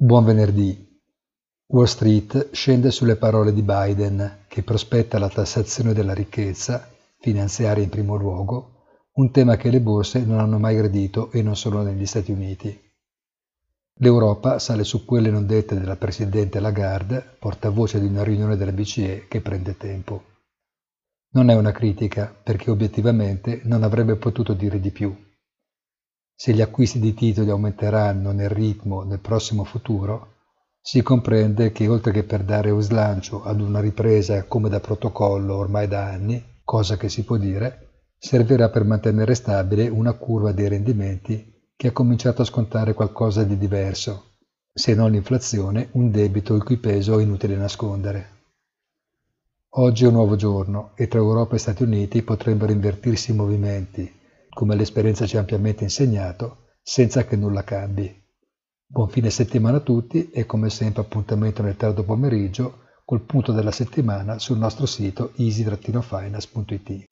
Buon venerdì. Wall Street scende sulle parole di Biden che prospetta la tassazione della ricchezza, finanziaria in primo luogo, un tema che le borse non hanno mai gradito e non solo negli Stati Uniti. L'Europa sale su quelle non dette della Presidente Lagarde, portavoce di una riunione della BCE che prende tempo. Non è una critica, perché obiettivamente non avrebbe potuto dire di più. Se gli acquisti di titoli aumenteranno nel ritmo nel prossimo futuro, si comprende che oltre che per dare un slancio ad una ripresa come da protocollo ormai da anni, cosa che si può dire, servirà per mantenere stabile una curva dei rendimenti che ha cominciato a scontare qualcosa di diverso, se non l'inflazione, un debito il cui peso è inutile nascondere. Oggi è un nuovo giorno e tra Europa e Stati Uniti potrebbero invertirsi i movimenti, come l'esperienza ci ha ampiamente insegnato, senza che nulla cambi. Buon fine settimana a tutti e come sempre appuntamento nel tardo pomeriggio col punto della settimana sul nostro sito easy-finance.it.